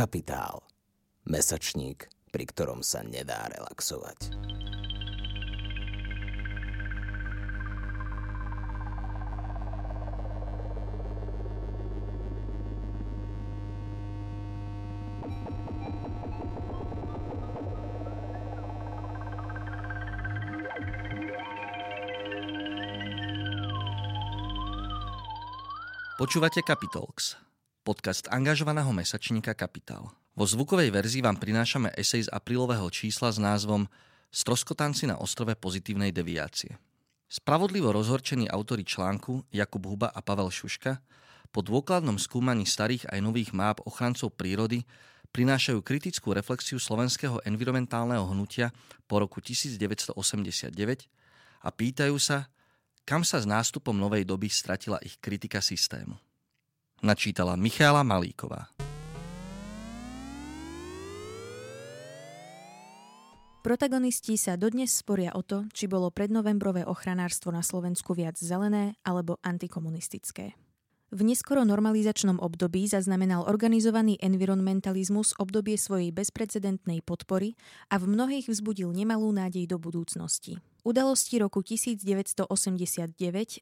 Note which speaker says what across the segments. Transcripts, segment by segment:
Speaker 1: Kapitál. Mesačník, pri ktorom sa nedá relaxovať.
Speaker 2: Počúvate Capitalx, podcast angažovaného mesačníka Kapitál. Vo zvukovej verzii vám prinášame esej z aprílového čísla s názvom Stroskotanci na ostrove pozitívnej deviácie. Spravodlivo rozhorčení autori článku Jakub Huba a Pavel Šuška po dôkladnom skúmaní starých aj nových máp ochrancov prírody prinášajú kritickú reflexiu slovenského environmentálneho hnutia po roku 1989 a pýtajú sa, kam sa s nástupom novej doby stratila ich kritika systému. Načítala Michála Malíková.
Speaker 3: Protagonisti sa dodnes sporia o to, či bolo prednovembrové ochranárstvo na Slovensku viac zelené alebo antikomunistické. V neskoro normalizačnom období zaznamenal organizovaný environmentalizmus obdobie svojej bezprecedentnej podpory a v mnohých vzbudil nemalú nádej do budúcnosti. Udalosti roku 1989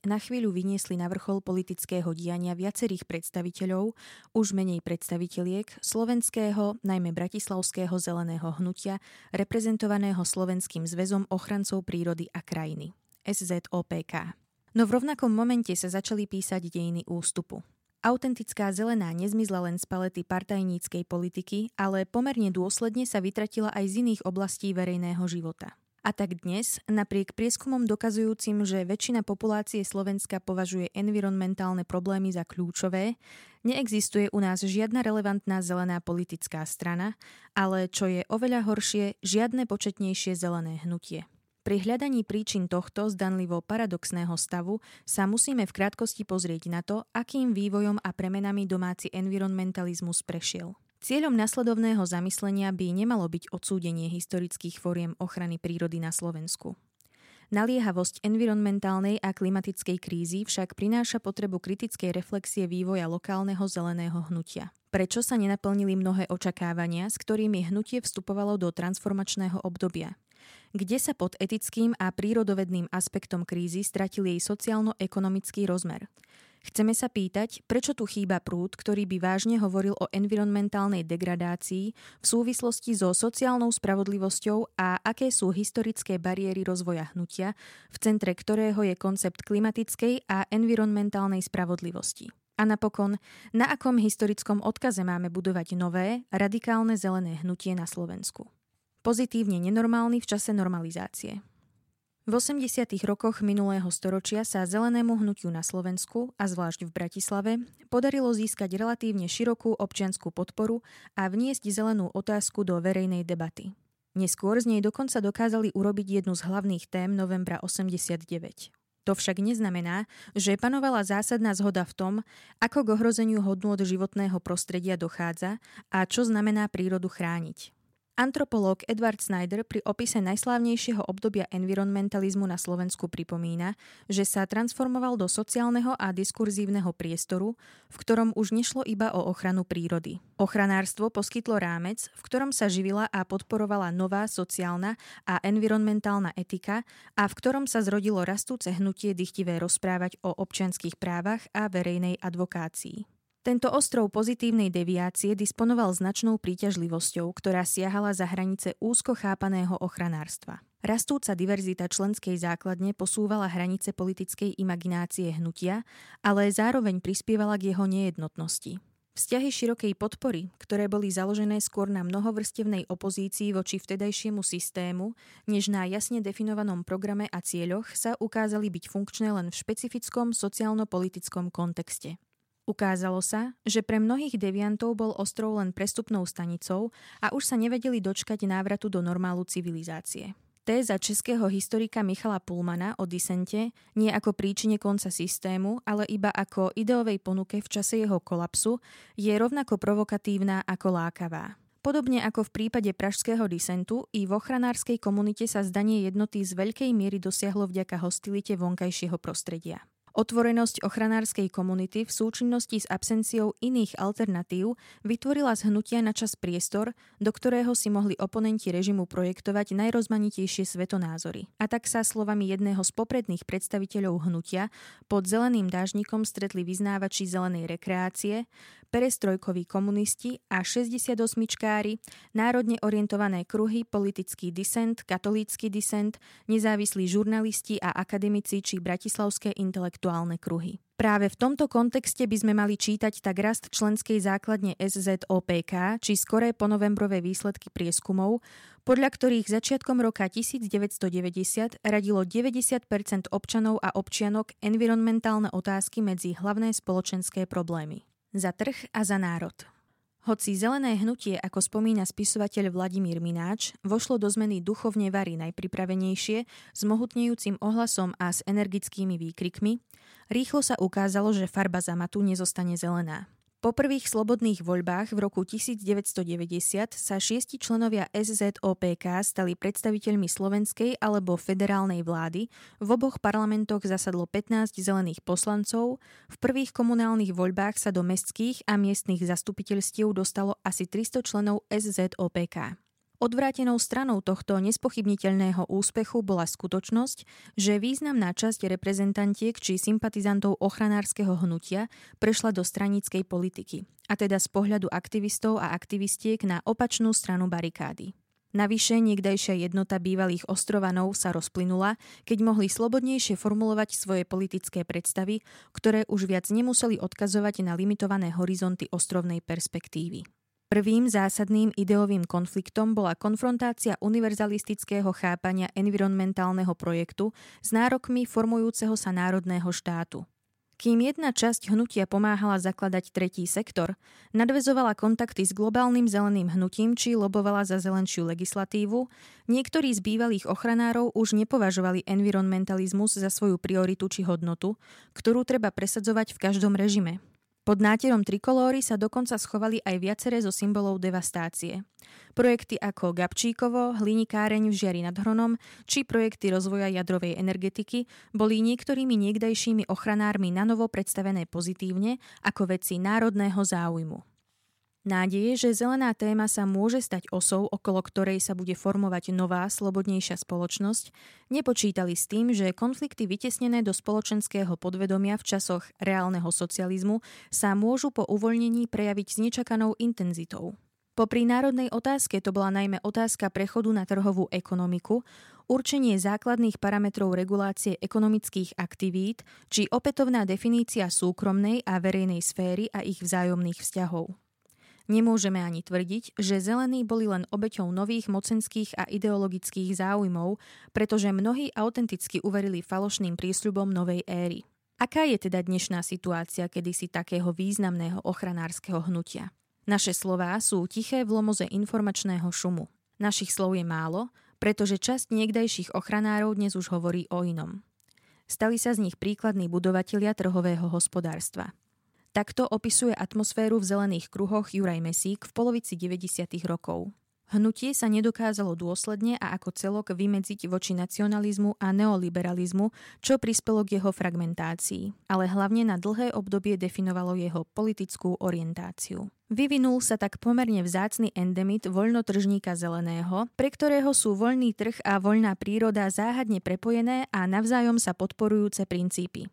Speaker 3: na chvíľu vyniesli na vrchol politického diania viacerých predstaviteľov, už menej predstaviteľiek, slovenského, najmä bratislavského zeleného hnutia, reprezentovaného Slovenským zväzom ochrancov prírody a krajiny, SZOPK. No v rovnakom momente sa začali písať dejiny ústupu. Autentická zelená nezmizla len z palety partajníckej politiky, ale pomerne dôsledne sa vytratila aj z iných oblastí verejného života. A tak dnes, napriek prieskumom dokazujúcim, že väčšina populácie Slovenska považuje environmentálne problémy za kľúčové, neexistuje u nás žiadna relevantná zelená politická strana, ale čo je oveľa horšie, žiadne početnejšie zelené hnutie. Pri hľadaní príčin tohto zdanlivo paradoxného stavu sa musíme v krátkosti pozrieť na to, akým vývojom a premenami domáci environmentalizmus prešiel. Cieľom nasledovného zamyslenia by nemalo byť odsúdenie historických fóriem ochrany prírody na Slovensku. Naliehavosť environmentálnej a klimatickej krízy však prináša potrebu kritickej reflexie vývoja lokálneho zeleného hnutia. Prečo sa nenaplnili mnohé očakávania, s ktorými hnutie vstupovalo do transformačného obdobia? Kde sa pod etickým a prírodovedným aspektom krízy stratil jej sociálno-ekonomický rozmer? Chceme sa pýtať, prečo tu chýba prúd, ktorý by vážne hovoril o environmentálnej degradácii v súvislosti so sociálnou spravodlivosťou a aké sú historické bariéry rozvoja hnutia, v centre ktorého je koncept klimatickej a environmentálnej spravodlivosti. A napokon, na akom historickom odkaze máme budovať nové, radikálne zelené hnutie na Slovensku? Pozitívne nenormálny v čase normalizácie. V 80. rokoch minulého storočia sa zelenému hnutiu na Slovensku a zvlášť v Bratislave podarilo získať relatívne širokú občianskú podporu a vniesť zelenú otázku do verejnej debaty. Neskôr z nej dokonca dokázali urobiť jednu z hlavných tém novembra 89. To však neznamená, že panovala zásadná zhoda v tom, ako k ohrozeniu hodnôt životného prostredia dochádza a čo znamená prírodu chrániť. Antropológ Edward Snyder pri opise najslávnejšieho obdobia environmentalizmu na Slovensku pripomína, že sa transformoval do sociálneho a diskurzívneho priestoru, v ktorom už nešlo iba o ochranu prírody. Ochranárstvo poskytlo rámec, v ktorom sa živila a podporovala nová sociálna a environmentálna etika a v ktorom sa zrodilo rastúce hnutie dychtivé rozprávať o občianských právach a verejnej advokácii. Tento ostrov pozitívnej deviácie disponoval značnou príťažlivosťou, ktorá siahala za hranice úzko chápaného ochranárstva. Rastúca diverzita členskej základne posúvala hranice politickej imaginácie hnutia, ale zároveň prispievala k jeho nejednotnosti. Vzťahy širokej podpory, ktoré boli založené skôr na mnohovrstevnej opozícii voči vtedajšiemu systému, než na jasne definovanom programe a cieľoch, sa ukázali byť funkčné len v špecifickom sociálno-politickom kontexte. Ukázalo sa, že pre mnohých deviantov bol ostrov len prestupnou stanicou a už sa nevedeli dočkať návratu do normálu civilizácie. Téza českého historika Michala Pullmana o disente nie ako príčine konca systému, ale iba ako ideovej ponuke v čase jeho kolapsu je rovnako provokatívna ako lákavá. Podobne ako v prípade pražského disentu, i v ochranárskej komunite sa zdanie jednoty z veľkej miery dosiahlo vďaka hostilite vonkajšieho prostredia. Otvorenosť ochranárskej komunity v súčinnosti s absenciou iných alternatív vytvorila z hnutia na čas priestor, do ktorého si mohli oponenti režimu projektovať najrozmanitejšie svetonázory. A tak sa slovami jedného z popredných predstaviteľov hnutia pod zeleným dážnikom stretli vyznávači zelenej rekreácie, perestrojkoví komunisti a 68-čkári, národne orientované kruhy, politický disent, katolícky disent, nezávislí žurnalisti a akademici či bratislavské intelektuálne kruhy. Práve v tomto kontexte by sme mali čítať tak rast členskej základne SZOPK, či skoré ponovembrové výsledky prieskumov, podľa ktorých začiatkom roka 1990 radilo 90% občanov a občianok environmentálne otázky medzi hlavné spoločenské problémy. Za trh a za národ. Hoci zelené hnutie, ako spomína spisovateľ Vladimír Mináč, vošlo do zmeny duchovne vary najpripravenejšie, s mohutnejúcim ohlasom a s energickými výkrikmi, rýchlo sa ukázalo, že farba zamatu nezostane zelená. Po prvých slobodných voľbách v roku 1990 sa šiesti členovia SZOPK stali predstaviteľmi slovenskej alebo federálnej vlády, v oboch parlamentoch zasadlo 15 zelených poslancov, v prvých komunálnych voľbách sa do mestských a miestnych zastupiteľstiev dostalo asi 300 členov SZOPK. Odvrátenou stranou tohto nespochybniteľného úspechu bola skutočnosť, že významná časť reprezentantiek či sympatizantov ochranárskeho hnutia prešla do stranickej politiky, a teda z pohľadu aktivistov a aktivistiek na opačnú stranu barikády. Navyše niekdajšia jednota bývalých ostrovanov sa rozplynula, keď mohli slobodnejšie formulovať svoje politické predstavy, ktoré už viac nemuseli odkazovať na limitované horizonty ostrovnej perspektívy. Prvým zásadným ideovým konfliktom bola konfrontácia univerzalistického chápania environmentálneho projektu s nárokmi formujúceho sa národného štátu. Kým jedna časť hnutia pomáhala zakladať tretí sektor, nadvezovala kontakty s globálnym zeleným hnutím či lobovala za zelenšiu legislatívu, niektorí z bývalých ochranárov už nepovažovali environmentalizmus za svoju prioritu či hodnotu, ktorú treba presadzovať v každom režime. Pod náterom trikolóry sa dokonca schovali aj viaceré zo symbolov devastácie. Projekty ako Gabčíkovo, Hlinikáreň v Žiari nad Hronom či projekty rozvoja jadrovej energetiky boli niektorými niekdajšími ochranármi na novo predstavené pozitívne ako veci národného záujmu. Nádeje, že zelená téma sa môže stať osou, okolo ktorej sa bude formovať nová, slobodnejšia spoločnosť, nepočítali s tým, že konflikty vytesnené do spoločenského podvedomia v časoch reálneho socializmu sa môžu po uvoľnení prejaviť s nečakanou intenzitou. Popri národnej otázke to bola najmä otázka prechodu na trhovú ekonomiku, určenie základných parametrov regulácie ekonomických aktivít či opätovná definícia súkromnej a verejnej sféry a ich vzájomných vzťahov. Nemôžeme ani tvrdiť, že zelení boli len obeťou nových mocenských a ideologických záujmov, pretože mnohí autenticky uverili falošným prísľubom novej éry. Aká je teda dnešná situácia kedysi takého významného ochranárskeho hnutia? Naše slová sú tiché v lomoze informačného šumu. Našich slov je málo, pretože časť niekdajších ochranárov dnes už hovorí o inom. Stali sa z nich príkladní budovatelia trhového hospodárstva. Takto opisuje atmosféru v zelených kruhoch Juraj Mesík v polovici 90. rokov. Hnutie sa nedokázalo dôsledne a ako celok vymedziť voči nacionalizmu a neoliberalizmu, čo prispelo k jeho fragmentácii, ale hlavne na dlhé obdobie definovalo jeho politickú orientáciu. Vyvinul sa tak pomerne vzácny endemit voľnotržníka zeleného, pre ktorého sú voľný trh a voľná príroda záhadne prepojené a navzájom sa podporujúce princípy.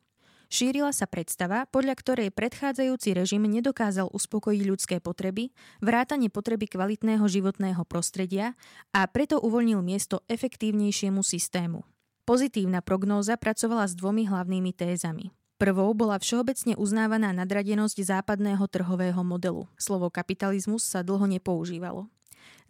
Speaker 3: Šírila sa predstava, podľa ktorej predchádzajúci režim nedokázal uspokojiť ľudské potreby, vrátane potreby kvalitného životného prostredia a preto uvoľnil miesto efektívnejšiemu systému. Pozitívna prognóza pracovala s dvomi hlavnými tézami. Prvou bola všeobecne uznávaná nadradenosť západného trhového modelu. Slovo kapitalizmus sa dlho nepoužívalo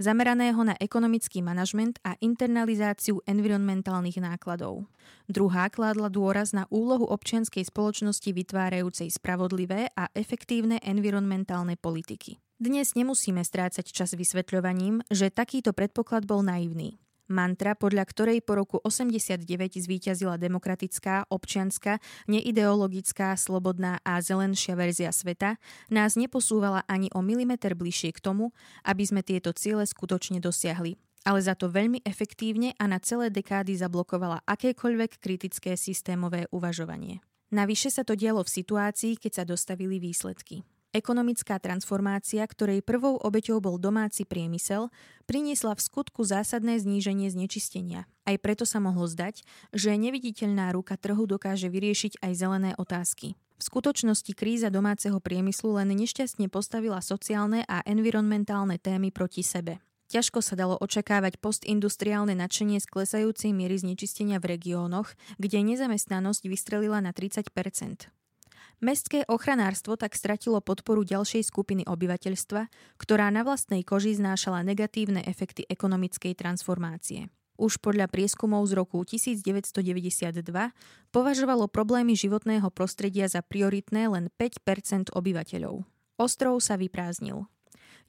Speaker 3: zameraného na ekonomický manažment a internalizáciu environmentálnych nákladov. Druhá kládla dôraz na úlohu občianskej spoločnosti vytvárajúcej spravodlivé a efektívne environmentálne politiky. Dnes nemusíme strácať čas vysvetľovaním, že takýto predpoklad bol naivný. Mantra, podľa ktorej po roku 89 zvíťazila demokratická, občianská, neideologická, slobodná a zelenšia verzia sveta, nás neposúvala ani o milimeter bližšie k tomu, aby sme tieto ciele skutočne dosiahli ale za to veľmi efektívne a na celé dekády zablokovala akékoľvek kritické systémové uvažovanie. Navyše sa to dialo v situácii, keď sa dostavili výsledky. Ekonomická transformácia, ktorej prvou obeťou bol domáci priemysel, priniesla v skutku zásadné zníženie znečistenia. Aj preto sa mohlo zdať, že neviditeľná ruka trhu dokáže vyriešiť aj zelené otázky. V skutočnosti kríza domáceho priemyslu len nešťastne postavila sociálne a environmentálne témy proti sebe. Ťažko sa dalo očakávať postindustriálne nadšenie z klesajúcej miery znečistenia v regiónoch, kde nezamestnanosť vystrelila na 30 Mestské ochranárstvo tak stratilo podporu ďalšej skupiny obyvateľstva, ktorá na vlastnej koži znášala negatívne efekty ekonomickej transformácie. Už podľa prieskumov z roku 1992 považovalo problémy životného prostredia za prioritné len 5% obyvateľov. Ostrov sa vyprázdnil.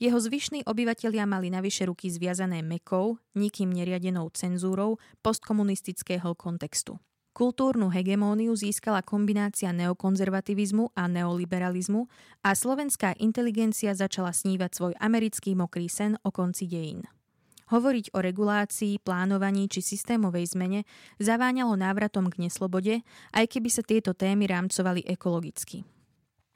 Speaker 3: Jeho zvyšní obyvatelia mali navyše ruky zviazané mekou, nikým neriadenou cenzúrou postkomunistického kontextu. Kultúrnu hegemóniu získala kombinácia neokonzervativizmu a neoliberalizmu a slovenská inteligencia začala snívať svoj americký mokrý sen o konci dejín. Hovoriť o regulácii, plánovaní či systémovej zmene zaváňalo návratom k neslobode, aj keby sa tieto témy rámcovali ekologicky.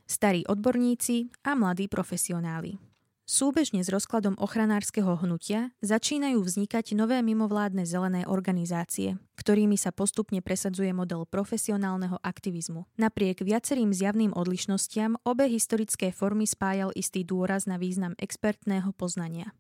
Speaker 3: Starí odborníci a mladí profesionáli. Súbežne s rozkladom ochranárskeho hnutia začínajú vznikať nové mimovládne zelené organizácie, ktorými sa postupne presadzuje model profesionálneho aktivizmu. Napriek viacerým zjavným odlišnostiam obe historické formy spájal istý dôraz na význam expertného poznania.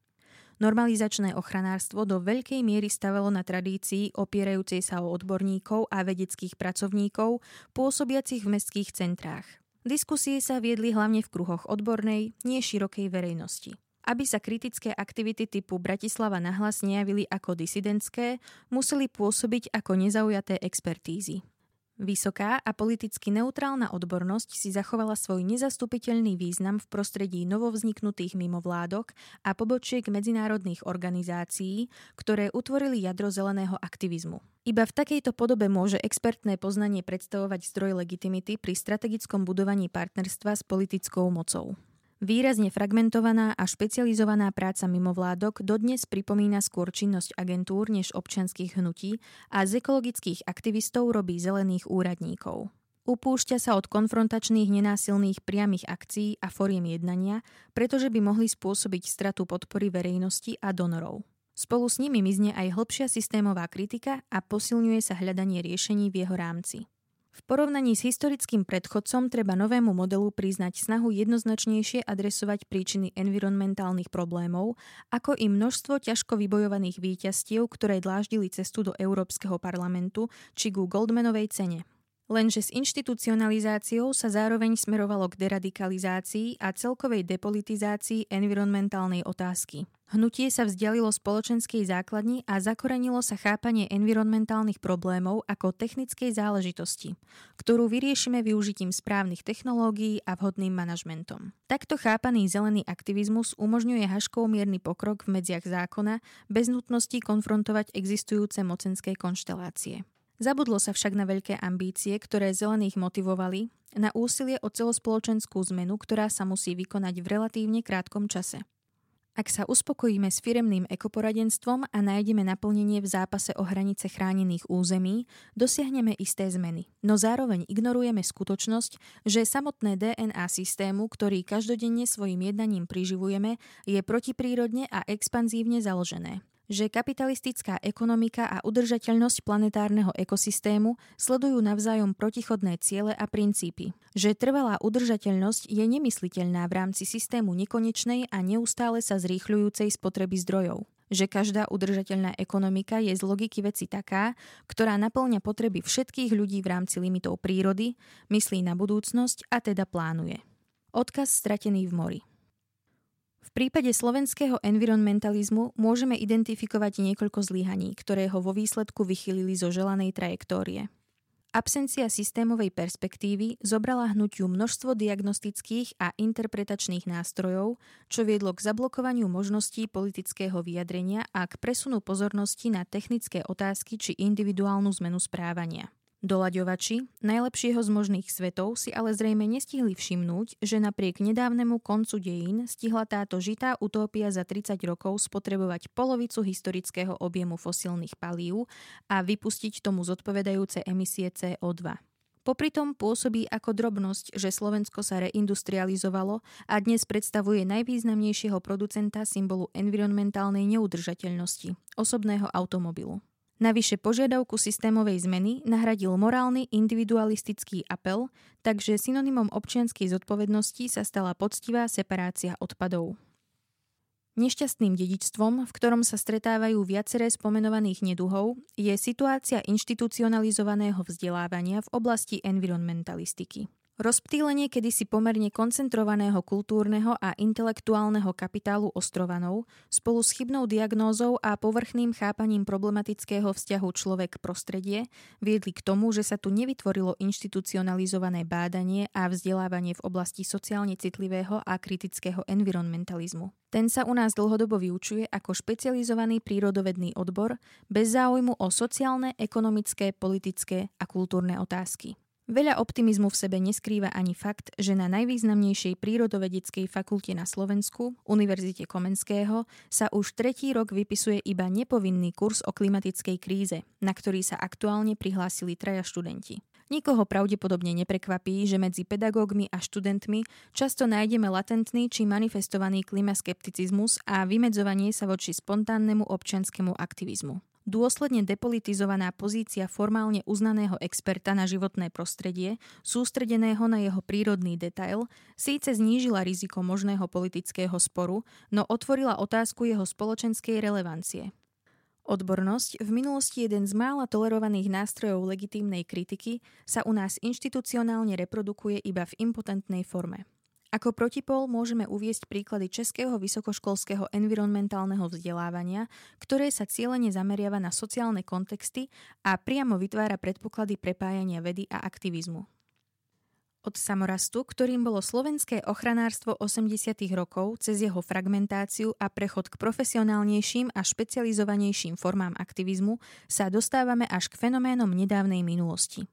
Speaker 3: Normalizačné ochranárstvo do veľkej miery stavalo na tradícii opierajúcej sa o odborníkov a vedeckých pracovníkov pôsobiacich v mestských centrách. Diskusie sa viedli hlavne v kruhoch odbornej, nie širokej verejnosti. Aby sa kritické aktivity typu Bratislava nahlas nejavili ako disidentské, museli pôsobiť ako nezaujaté expertízy. Vysoká a politicky neutrálna odbornosť si zachovala svoj nezastupiteľný význam v prostredí novovzniknutých mimovládok a pobočiek medzinárodných organizácií, ktoré utvorili jadro zeleného aktivizmu. Iba v takejto podobe môže expertné poznanie predstavovať zdroj legitimity pri strategickom budovaní partnerstva s politickou mocou. Výrazne fragmentovaná a špecializovaná práca mimovládok dodnes pripomína skôr činnosť agentúr než občianských hnutí a z ekologických aktivistov robí zelených úradníkov. Upúšťa sa od konfrontačných nenásilných priamých akcií a foriem jednania, pretože by mohli spôsobiť stratu podpory verejnosti a donorov. Spolu s nimi mizne aj hĺbšia systémová kritika a posilňuje sa hľadanie riešení v jeho rámci. V porovnaní s historickým predchodcom treba novému modelu priznať snahu jednoznačnejšie adresovať príčiny environmentálnych problémov, ako i množstvo ťažko vybojovaných víťazstiev, ktoré dláždili cestu do Európskeho parlamentu či ku Goldmanovej cene. Lenže s inštitucionalizáciou sa zároveň smerovalo k deradikalizácii a celkovej depolitizácii environmentálnej otázky. Hnutie sa vzdialilo spoločenskej základni a zakorenilo sa chápanie environmentálnych problémov ako technickej záležitosti, ktorú vyriešime využitím správnych technológií a vhodným manažmentom. Takto chápaný zelený aktivizmus umožňuje haškov mierny pokrok v medziach zákona bez nutnosti konfrontovať existujúce mocenské konštelácie. Zabudlo sa však na veľké ambície, ktoré zelených motivovali, na úsilie o celospoločenskú zmenu, ktorá sa musí vykonať v relatívne krátkom čase. Ak sa uspokojíme s firemným ekoporadenstvom a nájdeme naplnenie v zápase o hranice chránených území, dosiahneme isté zmeny. No zároveň ignorujeme skutočnosť, že samotné DNA systému, ktorý každodenne svojim jednaním priživujeme, je protiprírodne a expanzívne založené že kapitalistická ekonomika a udržateľnosť planetárneho ekosystému sledujú navzájom protichodné ciele a princípy, že trvalá udržateľnosť je nemysliteľná v rámci systému nekonečnej a neustále sa zrýchľujúcej spotreby zdrojov, že každá udržateľná ekonomika je z logiky veci taká, ktorá naplňa potreby všetkých ľudí v rámci limitov prírody, myslí na budúcnosť a teda plánuje. Odkaz stratený v mori. V prípade slovenského environmentalizmu môžeme identifikovať niekoľko zlyhaní, ktoré ho vo výsledku vychylili zo želanej trajektórie. Absencia systémovej perspektívy zobrala hnutiu množstvo diagnostických a interpretačných nástrojov, čo viedlo k zablokovaniu možností politického vyjadrenia a k presunu pozornosti na technické otázky či individuálnu zmenu správania. Doľaďovači najlepšieho z možných svetov si ale zrejme nestihli všimnúť, že napriek nedávnemu koncu dejín stihla táto žitá utópia za 30 rokov spotrebovať polovicu historického objemu fosílnych palív a vypustiť tomu zodpovedajúce emisie CO2. Popri tom pôsobí ako drobnosť, že Slovensko sa reindustrializovalo a dnes predstavuje najvýznamnejšieho producenta symbolu environmentálnej neudržateľnosti, osobného automobilu. Navyše požiadavku systémovej zmeny nahradil morálny individualistický apel, takže synonymom občianskej zodpovednosti sa stala poctivá separácia odpadov. Nešťastným dedičstvom, v ktorom sa stretávajú viaceré spomenovaných neduhov, je situácia inštitucionalizovaného vzdelávania v oblasti environmentalistiky. Rozptýlenie kedysi pomerne koncentrovaného kultúrneho a intelektuálneho kapitálu ostrovanov spolu s chybnou diagnózou a povrchným chápaním problematického vzťahu človek-prostredie viedli k tomu, že sa tu nevytvorilo inštitucionalizované bádanie a vzdelávanie v oblasti sociálne citlivého a kritického environmentalizmu. Ten sa u nás dlhodobo vyučuje ako špecializovaný prírodovedný odbor bez záujmu o sociálne, ekonomické, politické a kultúrne otázky. Veľa optimizmu v sebe neskrýva ani fakt, že na najvýznamnejšej prírodovedeckej fakulte na Slovensku, Univerzite Komenského, sa už tretí rok vypisuje iba nepovinný kurz o klimatickej kríze, na ktorý sa aktuálne prihlásili traja študenti. Nikoho pravdepodobne neprekvapí, že medzi pedagógmi a študentmi často nájdeme latentný či manifestovaný klimaskepticizmus a vymedzovanie sa voči spontánnemu občianskému aktivizmu. Dôsledne depolitizovaná pozícia formálne uznaného experta na životné prostredie, sústredeného na jeho prírodný detail, síce znížila riziko možného politického sporu, no otvorila otázku jeho spoločenskej relevancie. Odbornosť, v minulosti jeden z mála tolerovaných nástrojov legitímnej kritiky, sa u nás inštitucionálne reprodukuje iba v impotentnej forme. Ako protipol môžeme uviesť príklady českého vysokoškolského environmentálneho vzdelávania, ktoré sa cieľene zameriava na sociálne kontexty a priamo vytvára predpoklady prepájania vedy a aktivizmu. Od samorastu, ktorým bolo slovenské ochranárstvo 80. rokov cez jeho fragmentáciu a prechod k profesionálnejším a špecializovanejším formám aktivizmu, sa dostávame až k fenoménom nedávnej minulosti.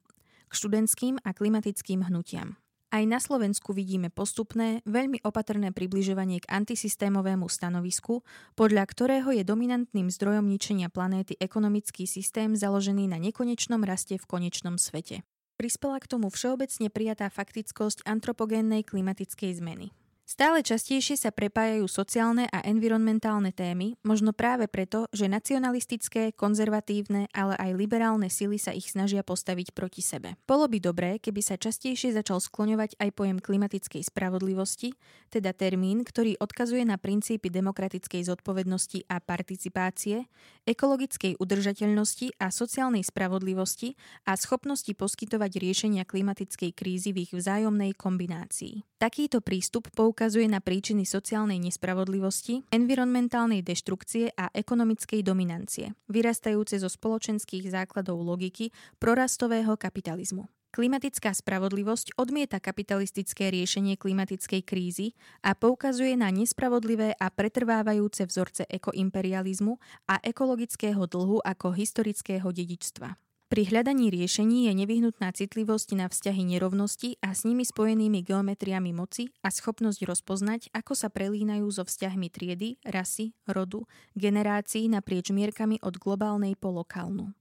Speaker 3: K študentským a klimatickým hnutiam. Aj na Slovensku vidíme postupné, veľmi opatrné približovanie k antisystémovému stanovisku, podľa ktorého je dominantným zdrojom ničenia planéty ekonomický systém založený na nekonečnom raste v konečnom svete. Prispela k tomu všeobecne prijatá faktickosť antropogénnej klimatickej zmeny. Stále častejšie sa prepájajú sociálne a environmentálne témy, možno práve preto, že nacionalistické, konzervatívne, ale aj liberálne sily sa ich snažia postaviť proti sebe. Bolo by dobré, keby sa častejšie začal skloňovať aj pojem klimatickej spravodlivosti, teda termín, ktorý odkazuje na princípy demokratickej zodpovednosti a participácie, ekologickej udržateľnosti a sociálnej spravodlivosti a schopnosti poskytovať riešenia klimatickej krízy v ich vzájomnej kombinácii. Takýto prístup poukazuje na príčiny sociálnej nespravodlivosti, environmentálnej deštrukcie a ekonomickej dominancie, vyrastajúce zo spoločenských základov logiky prorastového kapitalizmu. Klimatická spravodlivosť odmieta kapitalistické riešenie klimatickej krízy a poukazuje na nespravodlivé a pretrvávajúce vzorce ekoimperializmu a ekologického dlhu ako historického dedičstva. Pri hľadaní riešení je nevyhnutná citlivosť na vzťahy nerovnosti a s nimi spojenými geometriami moci a schopnosť rozpoznať, ako sa prelínajú so vzťahmi triedy, rasy, rodu, generácií naprieč mierkami od globálnej po lokálnu.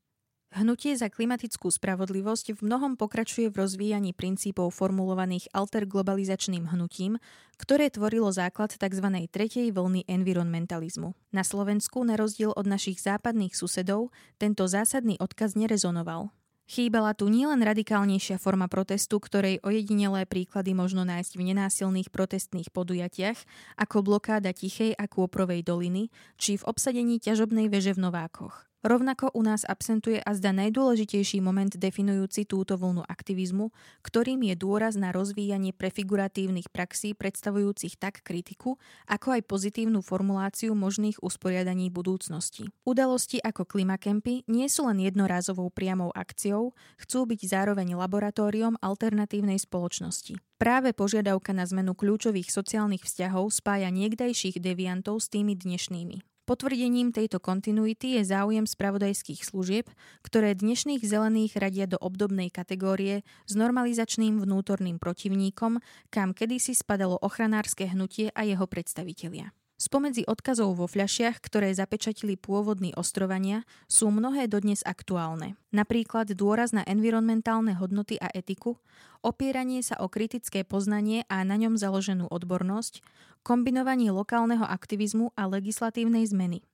Speaker 3: Hnutie za klimatickú spravodlivosť v mnohom pokračuje v rozvíjaní princípov formulovaných alterglobalizačným hnutím, ktoré tvorilo základ tzv. tretej vlny environmentalizmu. Na Slovensku, na rozdiel od našich západných susedov, tento zásadný odkaz nerezonoval. Chýbala tu nielen radikálnejšia forma protestu, ktorej ojedinelé príklady možno nájsť v nenásilných protestných podujatiach, ako blokáda Tichej a Kôprovej doliny, či v obsadení ťažobnej veže v Novákoch. Rovnako u nás absentuje a zda najdôležitejší moment definujúci túto vlnu aktivizmu, ktorým je dôraz na rozvíjanie prefiguratívnych praxí predstavujúcich tak kritiku, ako aj pozitívnu formuláciu možných usporiadaní budúcnosti. Udalosti ako klimakempy nie sú len jednorázovou priamou akciou, chcú byť zároveň laboratóriom alternatívnej spoločnosti. Práve požiadavka na zmenu kľúčových sociálnych vzťahov spája niekdajších deviantov s tými dnešnými. Potvrdením tejto kontinuity je záujem spravodajských služieb, ktoré dnešných zelených radia do obdobnej kategórie s normalizačným vnútorným protivníkom, kam kedysi spadalo ochranárske hnutie a jeho predstavitelia. Spomedzi odkazov vo fľašiach, ktoré zapečatili pôvodní ostrovania, sú mnohé dodnes aktuálne. Napríklad dôraz na environmentálne hodnoty a etiku, opieranie sa o kritické poznanie a na ňom založenú odbornosť, kombinovanie lokálneho aktivizmu a legislatívnej zmeny.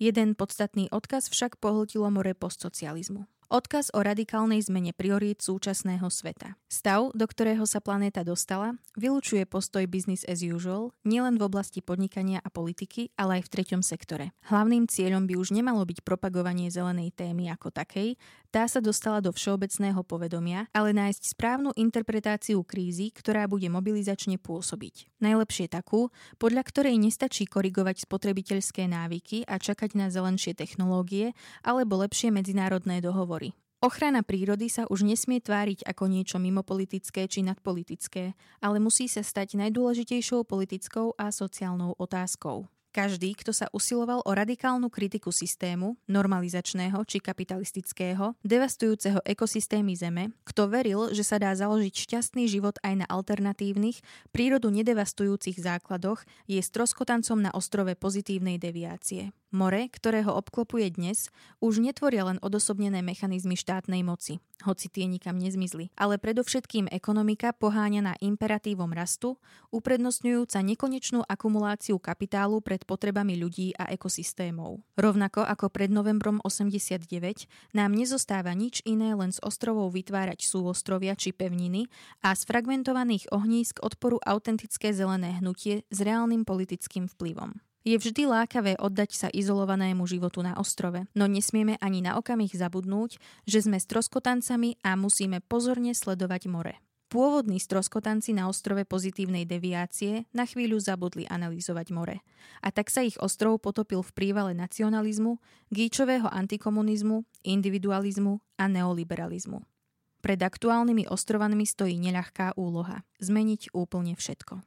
Speaker 3: Jeden podstatný odkaz však pohltilo more postsocializmu. Odkaz o radikálnej zmene priorít súčasného sveta. Stav, do ktorého sa planéta dostala, vylučuje postoj business as usual nielen v oblasti podnikania a politiky, ale aj v treťom sektore. Hlavným cieľom by už nemalo byť propagovanie zelenej témy ako takej, tá sa dostala do všeobecného povedomia, ale nájsť správnu interpretáciu krízy, ktorá bude mobilizačne pôsobiť. Najlepšie takú, podľa ktorej nestačí korigovať spotrebiteľské návyky a čakať na zelenšie technológie alebo lepšie medzinárodné dohovory Ochrana prírody sa už nesmie tváriť ako niečo mimopolitické či nadpolitické, ale musí sa stať najdôležitejšou politickou a sociálnou otázkou. Každý, kto sa usiloval o radikálnu kritiku systému, normalizačného či kapitalistického, devastujúceho ekosystémy Zeme, kto veril, že sa dá založiť šťastný život aj na alternatívnych, prírodu nedevastujúcich základoch, je stroskotancom na ostrove pozitívnej deviácie. More, ktorého obklopuje dnes, už netvoria len odosobnené mechanizmy štátnej moci, hoci tie nikam nezmizli, ale predovšetkým ekonomika poháňaná imperatívom rastu, uprednostňujúca nekonečnú akumuláciu kapitálu pred potrebami ľudí a ekosystémov. Rovnako ako pred novembrom 89 nám nezostáva nič iné len z ostrovov vytvárať súostrovia či pevniny a z fragmentovaných ohnízk odporu autentické zelené hnutie s reálnym politickým vplyvom. Je vždy lákavé oddať sa izolovanému životu na ostrove, no nesmieme ani na okamih zabudnúť, že sme stroskotancami a musíme pozorne sledovať more. Pôvodní stroskotanci na ostrove pozitívnej deviácie na chvíľu zabudli analyzovať more. A tak sa ich ostrov potopil v prívale nacionalizmu, gíčového antikomunizmu, individualizmu a neoliberalizmu. Pred aktuálnymi ostrovanmi stojí neľahká úloha – zmeniť úplne všetko.